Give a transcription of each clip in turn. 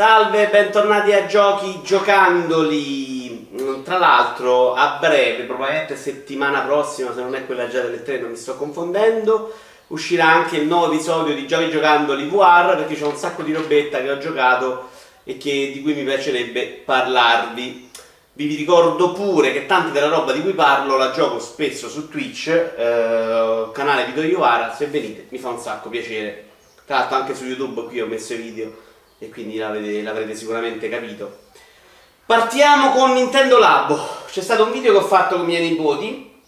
Salve, bentornati a Giochi Giocandoli. Mm, Tra l'altro, a breve, probabilmente settimana prossima, se non è quella già delle tre, non mi sto confondendo, uscirà anche il nuovo episodio di Giochi Giocandoli VR perché c'è un sacco di robetta che ho giocato e che- di cui mi piacerebbe parlarvi. Vi ricordo pure che tanta della roba di cui parlo la gioco spesso su Twitch, eh, canale Vito Iovara, se venite mi fa un sacco piacere. Tra l'altro anche su YouTube qui ho messo i video e quindi l'avete- l'avrete sicuramente capito. Partiamo con Nintendo Labo. C'è stato un video che ho fatto con i miei nipoti.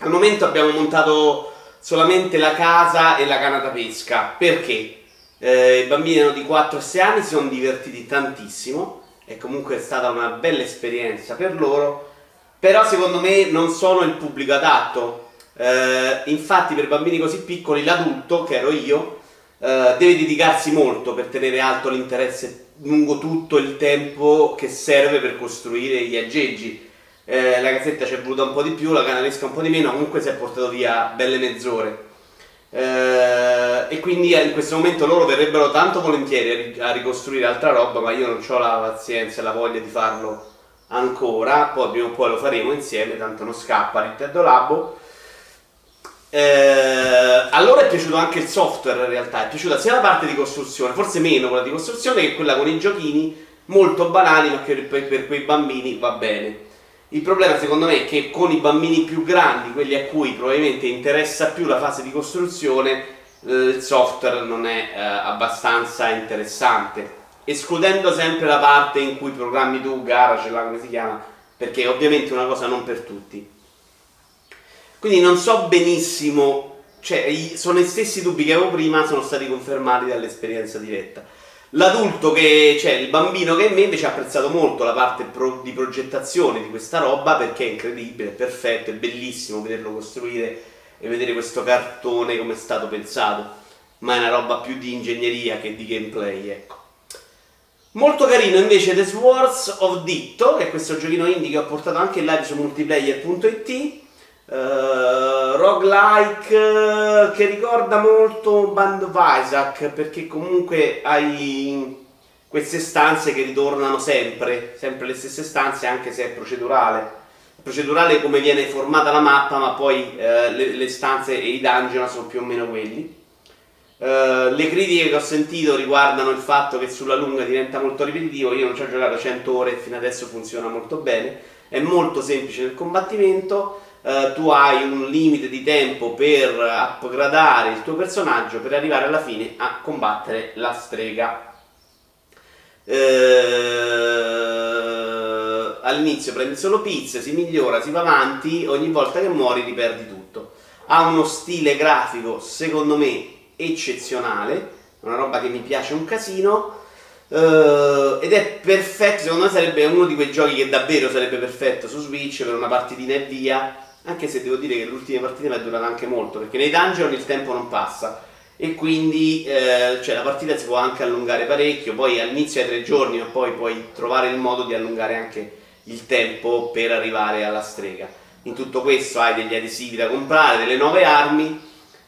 Al momento abbiamo montato solamente la casa e la canata pesca. Perché? Eh, I bambini erano di 4-6 anni, si sono divertiti tantissimo. E comunque è stata una bella esperienza per loro. Però secondo me non sono il pubblico adatto. Eh, infatti per bambini così piccoli l'adulto, che ero io, eh, deve dedicarsi molto per tenere alto l'interesse lungo tutto il tempo che serve per costruire gli aggeggi. Eh, la casetta ci è voluta un po' di più, la canalesca un po' di meno, comunque si è portato via belle mezz'ore. Eh, e quindi eh, in questo momento loro verrebbero tanto volentieri a, ri- a ricostruire altra roba, ma io non ho la pazienza e la voglia di farlo ancora. Poi prima o poi lo faremo insieme, tanto non scappa Nintendo Labo. Eh, a loro è piaciuto anche il software in realtà, è piaciuta sia la parte di costruzione, forse meno quella di costruzione che quella con i giochini molto banali ma che per, per quei bambini va bene. Il problema secondo me è che con i bambini più grandi, quelli a cui probabilmente interessa più la fase di costruzione, eh, il software non è eh, abbastanza interessante. Escludendo sempre la parte in cui programmi tu, Garage, come si chiama, perché è ovviamente una cosa non per tutti. Quindi non so benissimo, cioè sono gli stessi dubbi che avevo prima, sono stati confermati dall'esperienza diretta. L'adulto che, cioè il bambino che è me invece ha apprezzato molto la parte pro- di progettazione di questa roba perché è incredibile, è perfetto, è bellissimo vederlo costruire e vedere questo cartone come è stato pensato, ma è una roba più di ingegneria che di gameplay, ecco. Molto carino invece The Swords of Ditto, che è questo giochino indie che ho portato anche in live su multiplayer.it. eh, roguelike eh, che ricorda molto Band of Isaac perché comunque hai queste stanze che ritornano sempre, sempre le stesse stanze anche se è procedurale. Procedurale come viene formata la mappa, ma poi eh, le, le stanze e i dungeon sono più o meno quelli. Eh, le critiche che ho sentito riguardano il fatto che sulla lunga diventa molto ripetitivo. Io non ci ho giocato 100 ore e fino adesso funziona molto bene. È molto semplice nel combattimento. Eh, tu hai un limite di tempo per upgradare il tuo personaggio per arrivare alla fine a combattere la strega. Eh, all'inizio prendi solo pizze, si migliora, si va avanti, ogni volta che muori riperdi tutto. Ha uno stile grafico, secondo me, eccezionale, una roba che mi piace un casino. eh, ed è perfetto, secondo me sarebbe uno di quei giochi che davvero sarebbe perfetto su Switch per una partitina e via. Anche se devo dire che le ultime partite mi è durata anche molto, perché nei dungeon il tempo non passa e quindi eh, cioè, la partita si può anche allungare parecchio, poi all'inizio hai tre giorni, ma poi puoi trovare il modo di allungare anche il tempo per arrivare alla strega. In tutto questo hai degli adesivi da comprare, delle nuove armi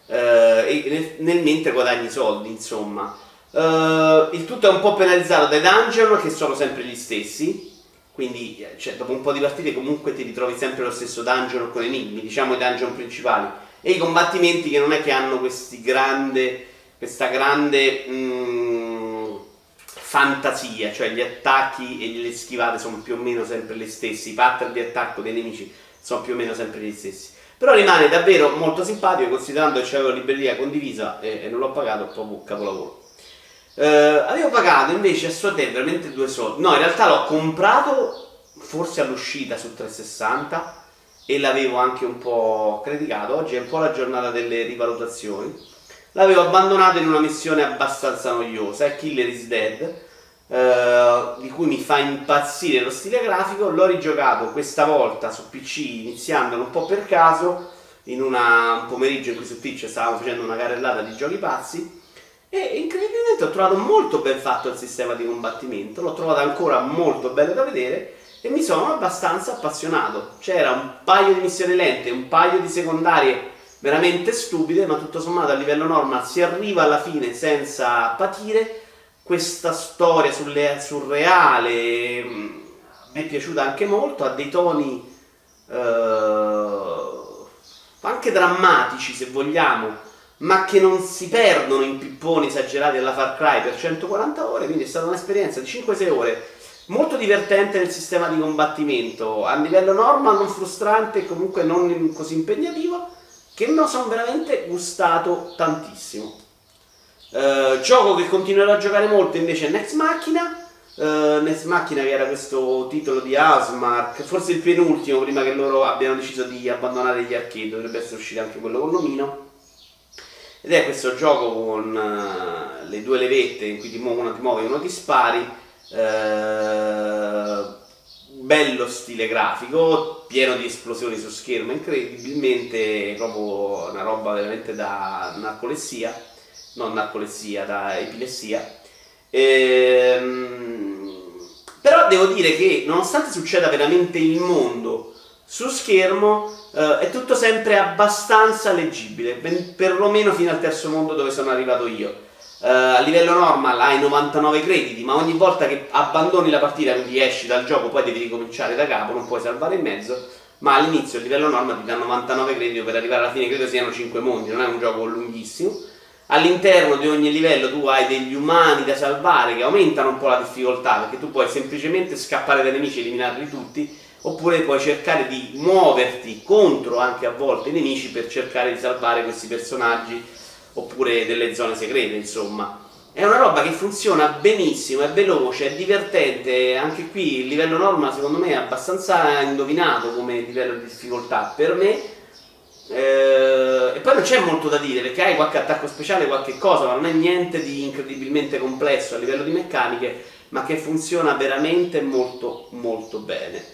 eh, e nel, nel mentre guadagni soldi, insomma. Eh, il tutto è un po' penalizzato dai dungeon che sono sempre gli stessi, quindi eh, cioè, dopo un po' di partite comunque ti ritrovi sempre lo stesso dungeon con enigmi, diciamo i dungeon principali e i combattimenti che non è che hanno grande, questa grande mm, fantasia, cioè gli attacchi e le schivate sono più o meno sempre le stesse, i pattern di attacco dei nemici sono più o meno sempre gli stessi. Però rimane davvero molto simpatico considerando che c'avevo libreria condivisa e, e non l'ho pagato, proprio capolavoro. Eh, avevo pagato invece a suo tempo veramente due soldi. No, in realtà l'ho comprato forse all'uscita su 360 e l'avevo anche un po' criticato. Oggi è un po' la giornata delle rivalutazioni. L'avevo abbandonato in una missione abbastanza noiosa, è Killer is Dead, eh, di cui mi fa impazzire lo stile grafico. L'ho rigiocato questa volta su PC, iniziandolo un po' per caso, in una- un pomeriggio in cui su Twitch stavamo facendo una carrellata di giochi pazzi. E incredibilmente ho trovato molto ben fatto il sistema di combattimento, l'ho trovato ancora molto bello da vedere e mi sono abbastanza appassionato. C'era un paio di missioni lente, un paio di secondarie veramente stupide, ma tutto sommato a livello normal si arriva alla fine senza patire questa storia sulle, surreale mm, mi è piaciuta anche molto, ha dei toni eh, anche drammatici se vogliamo, ma che non si perdono in pipponi esagerati alla Far Cry per 140 ore, quindi è stata un'esperienza di 5-6 ore molto divertente nel sistema di combattimento, a livello normal non frustrante e comunque non così impegnativo, che mi sono veramente gustato tantissimo. Uh, gioco che continuerò a giocare molto invece è Next Machina. Uh, Next Machina che era questo titolo di Asmark, forse il penultimo prima che loro abbiano deciso di abbandonare gli arcade, dovrebbe essere uscito anche quello con l'omino. Ed è questo gioco con uh, le due levette in cui ti muovono, ti muovi e uno ti spari. bello stile grafico, pieno di esplosioni su schermo, incredibilmente proprio una roba veramente da narcolessia non narcolessia, da epilessia. Ehm, però devo dire che nonostante succeda veramente il mondo su schermo, eh, è tutto sempre abbastanza leggibile, ben, perlomeno fino al terzo mondo dove sono arrivato io. Uh, a livello normal hai 99 crediti, ma ogni volta che abbandoni la partita, quindi esci dal gioco, poi devi ricominciare da capo, non puoi salvare in mezzo. Ma all'inizio, a livello normal, ti dà 99 crediti per arrivare alla fine, credo siano 5 mondi, non è un gioco lunghissimo. All'interno di ogni livello tu hai degli umani da salvare che aumentano un po' la difficoltà perché tu puoi semplicemente scappare dai nemici e eliminarli tutti oppure puoi cercare di muoverti contro anche a volte i nemici per cercare di salvare questi personaggi oppure delle zone segrete insomma è una roba che funziona benissimo, è veloce, è divertente, anche qui il livello norma secondo me è abbastanza indovinato come livello di difficoltà per me eh, e poi non c'è molto da dire perché hai qualche attacco speciale, qualche cosa, ma non è niente di incredibilmente complesso a livello di meccaniche, ma che funziona veramente molto molto bene.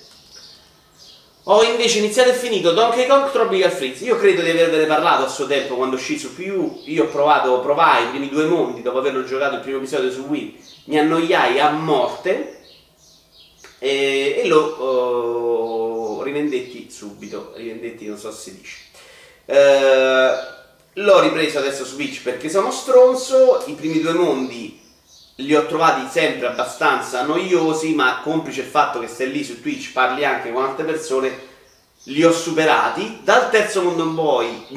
Ho invece iniziato e finito Donkey Kong Tropical Freeze. Io credo di avervene parlato a suo tempo quando uscì su Wii Io ho provato, provai i primi due mondi dopo averlo giocato il primo episodio su Wii. Mi annoiai a morte e, e lo uh, rivendetti subito. Rivendetti, non so se si dice. Eh, l'ho ripreso adesso su Switch perché sono stronzo. I primi due mondi li ho trovati sempre abbastanza noiosi, ma complice il fatto che stai lì su Twitch, parli anche con altre persone, li ho superati. Dal terzo mondo in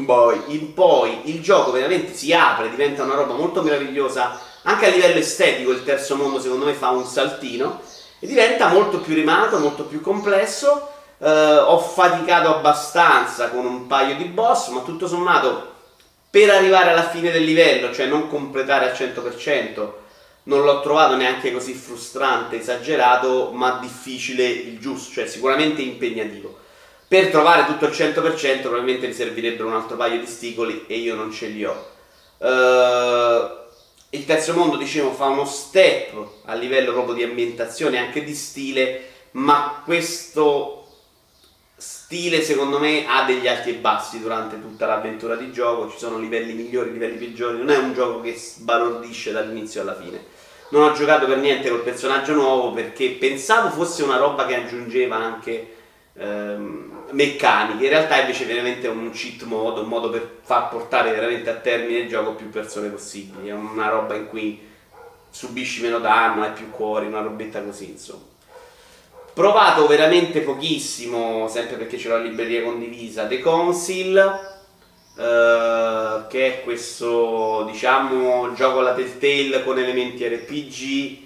poi, in poi, il gioco veramente si apre, diventa una roba molto meravigliosa. Anche a livello estetico il terzo mondo secondo me fa un saltino e diventa molto più rimato, molto più complesso Uh, ho faticato abbastanza con un paio di boss, ma tutto sommato per arrivare alla fine del livello, cioè non completare al 100%, non l'ho trovato neanche così frustrante, esagerato, ma difficile il giusto, cioè sicuramente impegnativo. Per trovare tutto il 100% probabilmente mi servirebbero un altro paio di sticoli e io non ce li ho. Uh, il terzo mondo, dicevo, fa uno step a livello proprio di ambientazione, anche di stile, ma questo stile secondo me ha degli alti e bassi durante tutta l'avventura di gioco, ci sono livelli migliori, livelli peggiori, non è un gioco che sbalordisce dall'inizio alla fine. Non ho giocato per niente col personaggio nuovo perché pensavo fosse una roba che aggiungeva anche ehm, meccaniche, in realtà invece è veramente un cheat mode, un modo per far portare veramente a termine il gioco più persone possibili, è una roba in cui subisci meno danno, hai più cuori, una robetta così insomma. Provato veramente pochissimo, sempre perché c'è la libreria condivisa, The Council, eh, che è questo, diciamo, gioco alla Telltale con elementi RPG.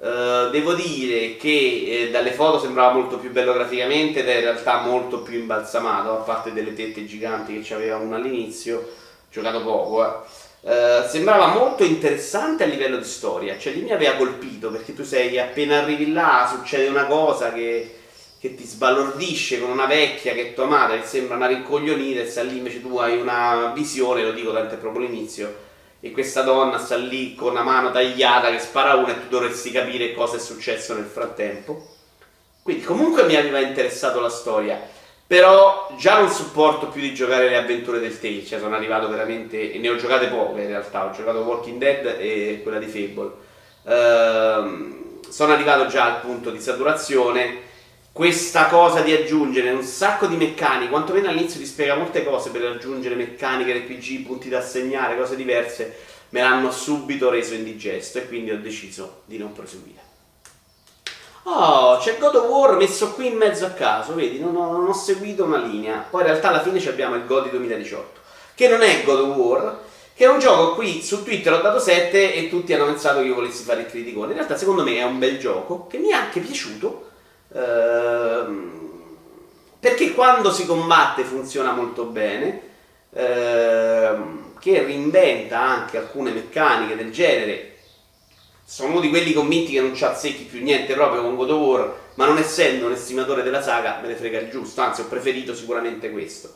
Eh, devo dire che eh, dalle foto sembrava molto più bello graficamente ed è in realtà molto più imbalsamato, a parte delle tette giganti che c'aveva uno all'inizio, giocato poco, eh. Uh, sembrava molto interessante a livello di storia, cioè lì mi aveva colpito perché tu sei appena arrivi là, succede una cosa che, che ti sbalordisce con una vecchia che è tua madre che sembra una rincoglionita e sta lì invece tu hai una visione, lo dico tanto è proprio l'inizio, e questa donna sta lì con una mano tagliata che spara una e tu dovresti capire cosa è successo nel frattempo. Quindi comunque mi aveva interessato la storia. Però già non supporto più di giocare le avventure del Tale, cioè sono arrivato veramente, e ne ho giocate poche in realtà, ho giocato Walking Dead e quella di Fable. Ehm, sono arrivato già al punto di saturazione. Questa cosa di aggiungere un sacco di meccaniche, quantomeno all'inizio ti spiega molte cose per aggiungere meccaniche, RPG, punti da assegnare, cose diverse. me l'hanno subito reso indigesto e quindi ho deciso di non proseguire. Oh, c'è God of War messo qui in mezzo a caso, vedi, non ho, non ho seguito una linea. Poi in realtà alla fine abbiamo il God 2018, che non è God of War, che è un gioco qui su Twitter ho dato 7 e tutti hanno pensato che io volessi fare il criticone. In realtà secondo me è un bel gioco che mi è anche piaciuto. Ehm, perché quando si combatte funziona molto bene, ehm, che reinventa anche alcune meccaniche del genere. Sono uno di quelli convinti che non ci azzecchi più niente proprio con God of War, ma non essendo un estimatore della saga me ne frega il giusto, anzi ho preferito sicuramente questo.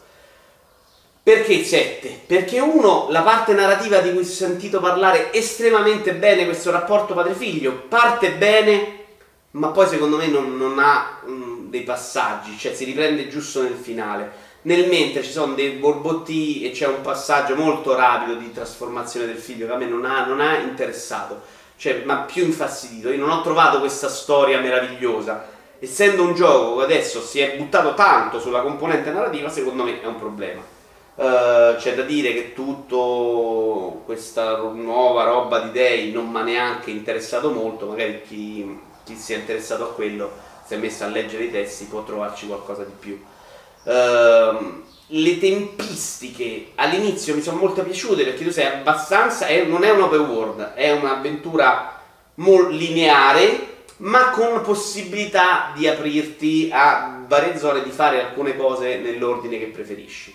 Perché 7? Perché uno, la parte narrativa di cui ho sentito parlare estremamente bene, questo rapporto padre-figlio, parte bene, ma poi secondo me non, non ha mh, dei passaggi, cioè si riprende giusto nel finale. Nel mentre ci sono dei borbotti e c'è un passaggio molto rapido di trasformazione del figlio che a me non ha, non ha interessato, cioè, ma più infastidito. Io non ho trovato questa storia meravigliosa. Essendo un gioco che adesso si è buttato tanto sulla componente narrativa, secondo me è un problema. Uh, c'è da dire che tutta questa nuova roba di Dei non mi ha neanche interessato molto, magari chi, chi, si è interessato a quello si è messo a leggere i testi può trovarci qualcosa di più. Uh, le tempistiche all'inizio mi sono molto piaciute perché tu sei abbastanza, è, non è un open world, è un'avventura molto lineare ma con possibilità di aprirti a varie zone, di fare alcune cose nell'ordine che preferisci.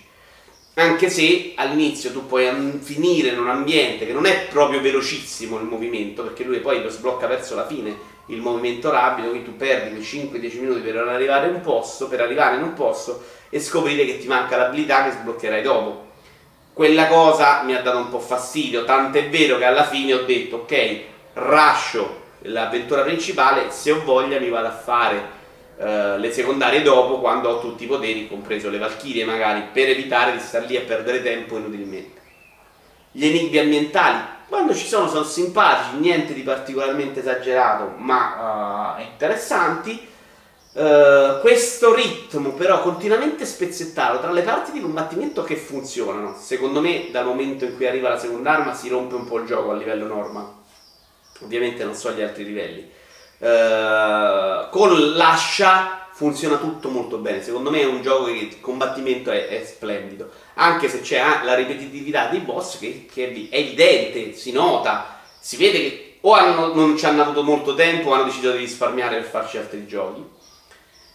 Anche se all'inizio tu puoi finire in un ambiente che non è proprio velocissimo il movimento, perché lui poi lo sblocca verso la fine il movimento rapido, quindi tu perdi quei 5-10 minuti per arrivare in un posto, per arrivare in un posto e scoprire che ti manca l'abilità che sbloccherai dopo. Quella cosa mi ha dato un po' fastidio, tant'è vero che alla fine ho detto ok, rascio l'avventura principale, se ho voglia mi vado a fare eh, le secondarie dopo quando ho tutti i poteri, compreso le valchirie magari, per evitare di star lì a perdere tempo inutilmente. Gli enigmi ambientali, quando ci sono, sono simpatici, niente di particolarmente esagerato, ma uh, interessanti. Uh, questo ritmo però continuamente spezzettato tra le parti di combattimento che funzionano, secondo me dal momento in cui arriva la seconda arma si rompe un po' il gioco a livello norma. Ovviamente non so gli altri livelli eh, con l'ascia funziona tutto molto bene. Secondo me è un gioco che il combattimento è, è splendido. Anche se c'è la ripetitività dei boss che, che, è evidente, si nota, si vede che o hanno, non ci hanno avuto molto tempo o hanno deciso di risparmiare per farci altri giochi.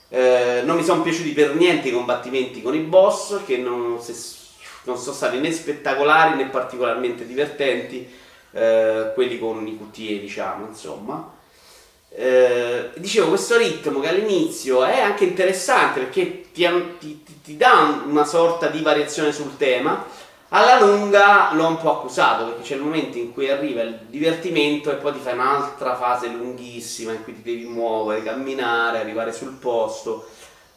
Eh, non mi sono piaciuti per niente i combattimenti con i boss, che non, se, non sono stati né spettacolari né particolarmente divertenti, eh, quelli con i QTE, diciamo, insomma. Eh, dicevo, questo ritmo che all'inizio è anche interessante perché ti, ti, ti, dà una sorta di variazione sul tema, alla lunga l'ho un po' accusato perché c'è il momento in cui arriva il divertimento e poi ti fai un'altra fase lunghissima in cui ti devi muovere, camminare, arrivare sul posto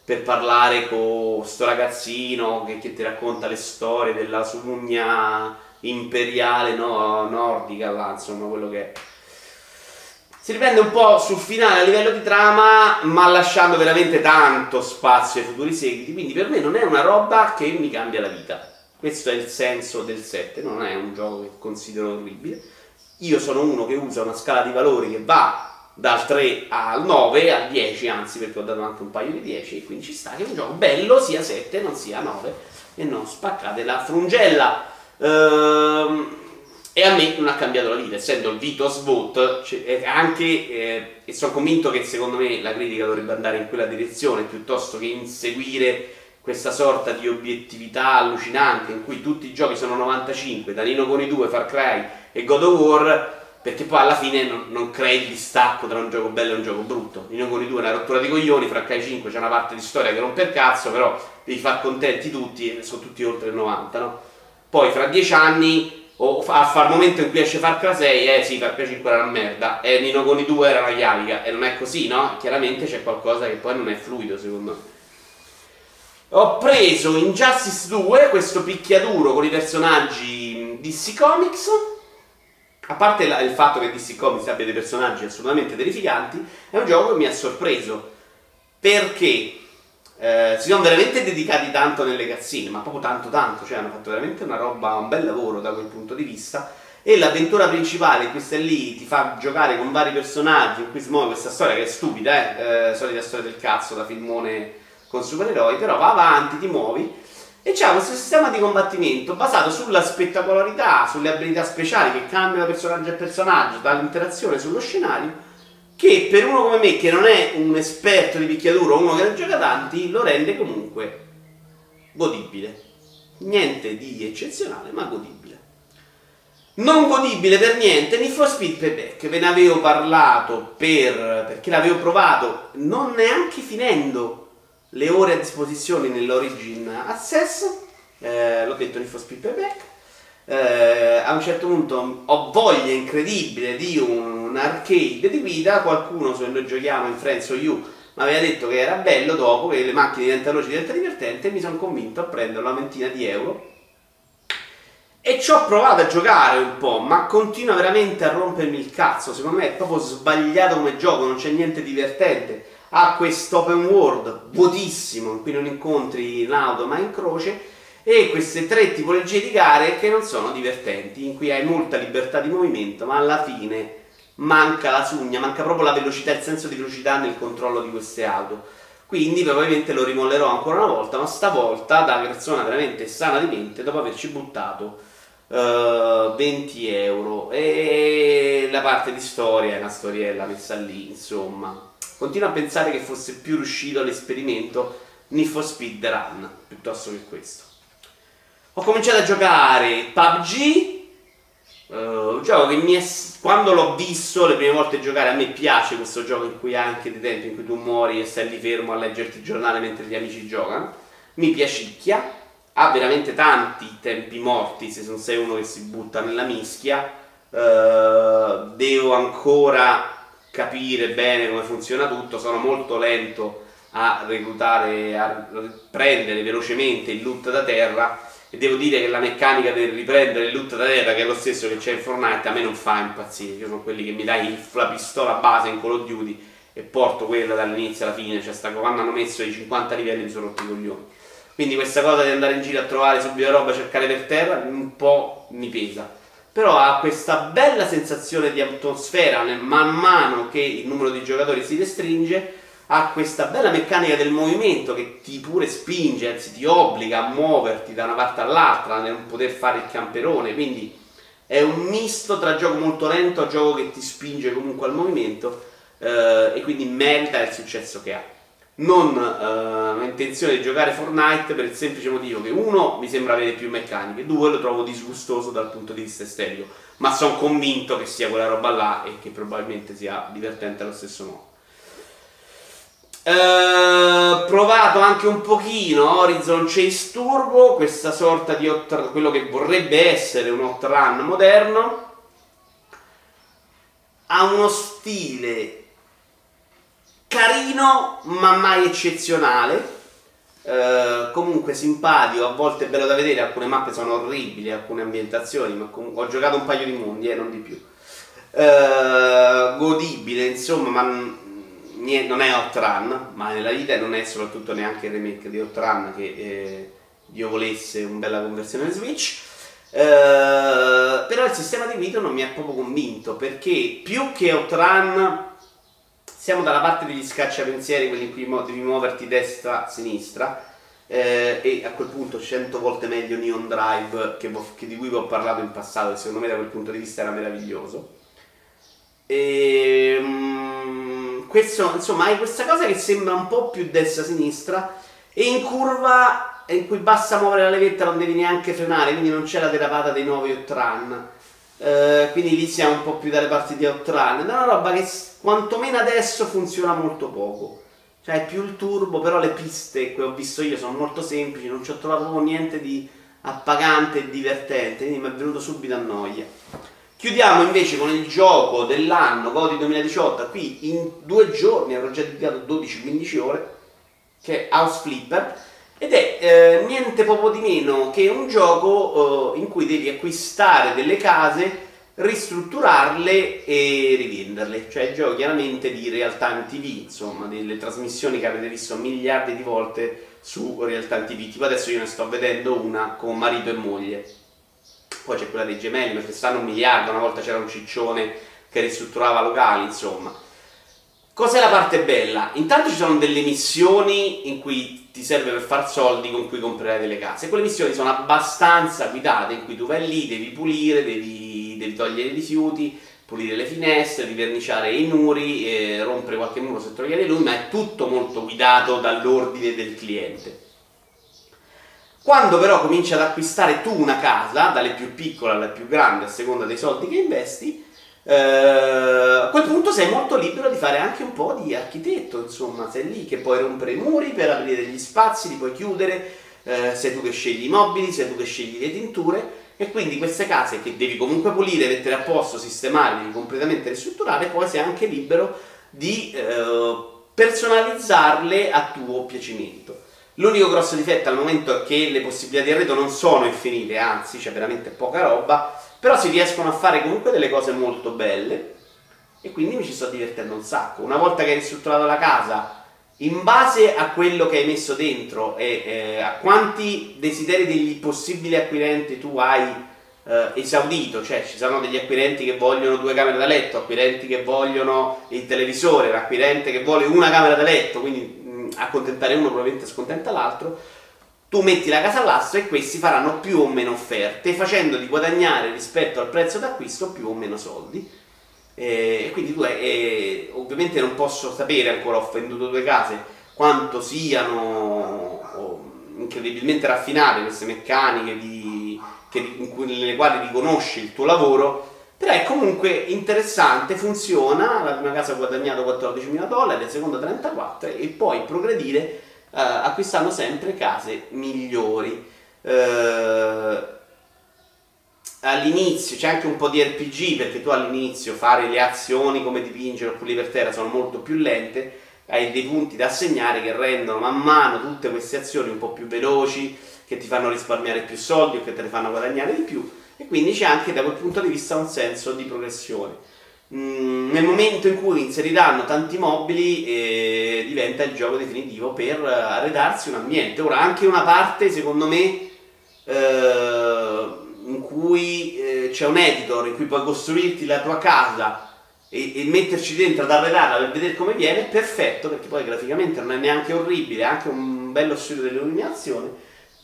per parlare con questo ragazzino che, che, ti racconta le storie della sugna imperiale no, nordica, là, insomma quello che è si riprende un po' sul finale a livello di trama, ma lasciando veramente tanto spazio ai futuri seguiti. Quindi per me non è una roba che mi cambia la vita. Questo è il senso del 7, non è un gioco che considero orribile. Io sono uno che usa una scala di valori che va dal 3 al 9, al 10 anzi, perché ho dato anche un paio di 10, e quindi ci sta che un gioco bello sia 7, non sia 9, e non spaccate la frungella. Ehm e a me non ha cambiato la vita, essendo il Vitos Vote, cioè, anche, eh, e sono convinto che secondo me la critica dovrebbe andare in quella direzione piuttosto che inseguire questa sorta di obiettività allucinante in cui tutti i giochi sono 95, da Nino Coni 2, Far Cry e God of War, perché poi alla fine non, non crei il distacco tra un gioco bello e un gioco brutto. Nino Coni 2 è una rottura di coglioni, Far Cry 5 c'è una parte di storia che rompe il cazzo, però devi far contenti tutti e sono tutti oltre il 90, no? Poi fra dieci anni o a far momento in cui esce Far Cry 6, eh sì, Far Cry 5 era una merda, e Nino Coni 2 era una chiavica, e non è così, no? Chiaramente c'è qualcosa che poi non è fluido, secondo me. Ho preso Injustice 2, questo picchiaduro con i personaggi DC Comics, a parte il fatto che DC Comics abbia dei personaggi assolutamente terrificanti, è un gioco che mi ha sorpreso, perché eh, si sono veramente dedicati tanto nelle cazzine, ma proprio tanto tanto, cioè hanno fatto veramente una roba, un bel lavoro da quel punto di vista. E l'avventura principale in cui stai lì ti fa giocare con vari personaggi in cui si muove questa storia che è stupida, eh, eh solita storia del cazzo da filmone con supereroi, però va avanti, ti muovi e c'è questo sistema di combattimento basato sulla spettacolarità, sulle abilità speciali che cambiano personaggio a personaggio, dall'interazione sullo scenario, che per uno come me, che non è un esperto di picchiaduro uno che non gioca tanti, lo rende comunque godibile. Niente di eccezionale, ma godibile. Non godibile per niente Need for Speed Payback, ve ne avevo parlato per, perché l'avevo provato non neanche finendo le ore a disposizione nell'Origin Access, eh, l'ho detto for Speed Payback, eh, a un certo punto ho voglia incredibile di un arcade di guida, qualcuno se noi giochiamo in Friends o You mi aveva detto che era bello dopo che le macchine diventano veloci, diventa divertente e mi sono convinto a prendere una ventina di euro. E ci ho provato a giocare un po', ma continua veramente a rompermi il cazzo. Secondo me è proprio sbagliato come gioco, non c'è niente divertente ha questo open world vuotissimo in cui non incontri in auto ma in croce e queste tre tipologie di gare che non sono divertenti, in cui hai molta libertà di movimento, ma alla fine manca la sugna, manca proprio la velocità, il senso di velocità nel controllo di queste auto. Quindi probabilmente lo rimollerò ancora una volta, ma stavolta da persona veramente sana di mente, dopo averci buttato uh, 20 euro. E la parte di storia è una storiella messa lì, insomma Continuo a pensare che fosse più riuscito l'esperimento Need for Speed Run piuttosto che questo. Ho cominciato a giocare PUBG, uh, un gioco che mi è, quando l'ho visto le prime volte giocare a me piace questo gioco in cui hai anche dei tempi in cui tu muori e stai lì fermo a leggerti il giornale mentre gli amici giocano. Mi piacicchia, ha veramente tanti tempi morti se non sei uno che si butta nella mischia. Uh, devo ancora capire bene come funziona tutto, sono molto lento a reclutare, a prendere velocemente il loot da terra e devo dire che la meccanica del riprendere il loot da terra, che è lo stesso che c'è in Fortnite, a me non fa impazzire. Io sono quelli che mi dai la pistola base in Call of Duty e porto quella dall'inizio alla fine, cioè sta, quando hanno messo i 50 livelli mi sono rotti i coglioni. Quindi questa cosa di andare in giro a trovare subito roba, cercare per terra, un po' mi pesa però ha questa bella sensazione di atmosfera man mano che il numero di giocatori si restringe, ha questa bella meccanica del movimento che ti pure spinge, anzi ti obbliga a muoverti da una parte all'altra, a non poter fare il camperone, quindi è un misto tra gioco molto lento a gioco che ti spinge comunque al movimento eh, e quindi merita il successo che ha non eh, ho intenzione di giocare Fortnite per il semplice motivo che uno mi sembra avere più meccaniche, due lo trovo disgustoso dal punto di vista estetico, ma sono convinto che sia quella roba là e che probabilmente sia divertente allo stesso modo. Uh, provato anche un pochino Horizon Chase Turbo, questa sorta di hot, quello che vorrebbe essere un hot run moderno. Ha uno stile carino ma mai eccezionale. Uh, comunque simpatico, a volte è bello da vedere, alcune mappe sono orribili, alcune ambientazioni, ma comunque ho giocato un paio di mondi e eh, non di più. Uh, godibile, insomma, ma niente, non è Hot Run, ma nella vita non è soprattutto neanche il remake di Hot Run che eh, Dio volesse una bella conversione Switch. Uh, però il sistema di video non mi ha proprio convinto perché più che Hot Run siamo dalla parte degli scacciapensieri, quelli in cui devi muoverti destra-sinistra, eh, e a quel punto 100 volte meglio Neon Drive, che, che di cui vi ho parlato in passato, e secondo me da quel punto di vista era meraviglioso. E, um, questo, insomma, hai questa cosa che sembra un po' più destra-sinistra, e in curva in cui basta muovere la levetta non devi neanche frenare, quindi non c'è la derapata dei nuovi Outrun. Uh, quindi lì siamo un po' più dalle parti di Outrun. È una roba che quantomeno adesso funziona molto poco. Cioè più il turbo, però le piste che ho visto io sono molto semplici, non ci ho trovato niente di appagante e divertente, quindi mi è venuto subito a noia. Chiudiamo invece con il gioco dell'anno Godi 2018, qui in due giorni avrò già dedicato 12-15 ore, che è House Flipper, ed è eh, niente poco di meno che un gioco eh, in cui devi acquistare delle case ristrutturarle e rivenderle, cioè giochi chiaramente di Real Time TV, insomma, delle trasmissioni che avete visto miliardi di volte su Real Time TV. Tipo adesso io ne sto vedendo una con marito e moglie. poi c'è quella dei gemelli, ce stanno un miliardo, una volta c'era un ciccione che ristrutturava locali, insomma. Cos'è la parte bella? Intanto ci sono delle missioni in cui ti serve per far soldi con cui comprerai delle case. Quelle missioni sono abbastanza guidate, in cui tu vai lì, devi pulire, devi, devi togliere i rifiuti, pulire le finestre, riverniciare i muri, eh, rompere qualche muro se trovi lui, ma è tutto molto guidato dall'ordine del cliente. Quando però cominci ad acquistare tu una casa, dalle più piccole alle più grandi, a seconda dei soldi che investi, a quel punto sei molto libero di fare anche un po' di architetto, insomma, sei lì che puoi rompere i muri per aprire degli spazi, li puoi chiudere, eh, sei tu che scegli i mobili, sei tu che scegli le tinture e quindi queste case che devi comunque pulire, mettere a posto, sistemare, devi completamente ristrutturare, poi sei anche libero di eh, personalizzarle a tuo piacimento. L'unico grosso difetto al momento è che le possibilità di arredo non sono infinite, anzi c'è veramente poca roba, però si riescono a fare comunque delle cose molto belle e quindi mi ci sto divertendo un sacco. Una volta che hai ristrutturato la casa, in base a quello che hai messo dentro e eh, a quanti desideri degli possibili acquirenti tu hai eh, esaudito, cioè ci sono degli acquirenti che vogliono due camere da letto, acquirenti che vogliono il televisore, un acquirente che vuole una camera da letto, quindi mh, accontentare uno probabilmente scontenta l'altro, tu metti la casa all'asta e questi faranno più o meno offerte, facendoti guadagnare rispetto al prezzo d'acquisto più o meno soldi. E quindi tu, eh, ovviamente non posso sapere ancora, ho venduto due case, quanto siano incredibilmente raffinate queste meccaniche di, che, cui, nelle quali riconosci il tuo lavoro, però è comunque interessante, funziona, la prima casa ha guadagnato 14.000 dollari, la seconda 34 e poi progredire eh, acquistando sempre case migliori. Eh, all'inizio c'è anche un po' di RPG perché tu all'inizio fare le azioni come dipingere o per terra sono molto più lente, hai dei punti da assegnare che rendono man mano tutte queste azioni un po' più veloci, che ti fanno risparmiare più soldi o che te ne fanno guadagnare di più e quindi c'è anche da quel punto di vista un senso di progressione. Mm, nel momento in cui inseriranno tanti mobili eh, diventa il gioco definitivo per arredarsi un ambiente. Ora anche una parte secondo me eh, in cui eh, c'è un editor in cui puoi costruirti la tua casa e, e metterci dentro ad arredarla per vedere come viene, perfetto perché poi graficamente non è neanche orribile, è anche un bello studio dell'illuminazione.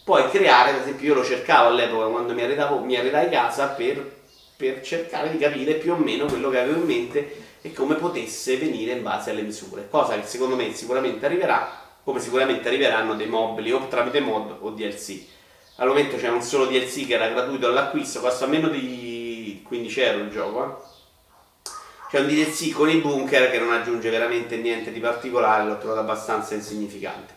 Puoi creare, ad esempio, io lo cercavo all'epoca quando mi arredavo, mi arredai casa per, per cercare di capire più o meno quello che avevo in mente e come potesse venire in base alle misure, cosa che secondo me sicuramente arriverà, come sicuramente arriveranno dei mobili o tramite mod o DLC al momento c'è un solo DLC che era gratuito all'acquisto, costa meno di 15 euro il gioco. Eh. C'è un DLC con i bunker che non aggiunge veramente niente di particolare, l'ho trovato abbastanza insignificante.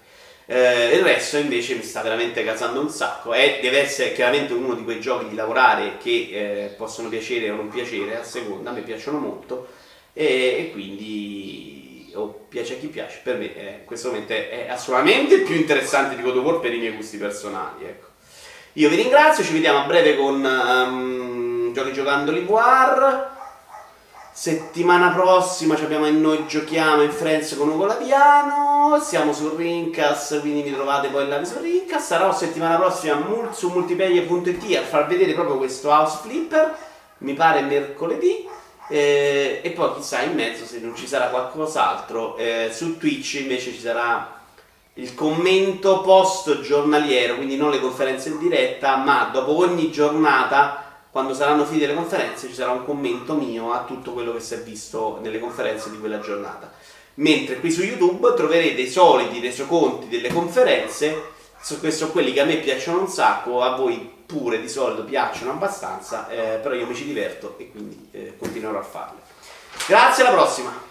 Eh, il resto invece mi sta veramente casando un sacco. È, deve essere chiaramente uno di quei giochi di lavorare che eh, possono piacere o non piacere, a seconda, a me piacciono molto e, e quindi o piace a chi piace. Per me eh, in questo momento è, assolutamente più interessante di God of War per i miei gusti personali. Ecco. Io vi ringrazio, ci vediamo a breve con um, Giochi Giocandoli War. Settimana prossima abbiamo e noi giochiamo in Friends con Ugo Laviano. Siamo su Rincas, quindi mi trovate poi là su Rincas. Sarò settimana prossima su multiplayer.it a far vedere proprio questo house flipper. Mi pare mercoledì. Eh, e poi chissà in mezzo se non ci sarà qualcos'altro. Eh, su Twitch invece ci sarà il commento post giornaliero, quindi non le conferenze in diretta, ma dopo ogni giornata, quando saranno finite le conferenze, ci sarà un commento mio a tutto quello che si è visto nelle conferenze di quella giornata. Mentre qui su YouTube troverete i soliti resoconti delle conferenze, questi sono quelli che a me piacciono un sacco, a voi pure di solito piacciono abbastanza, eh, però io mi ci diverto e quindi eh, continuerò a farle. Grazie, alla prossima!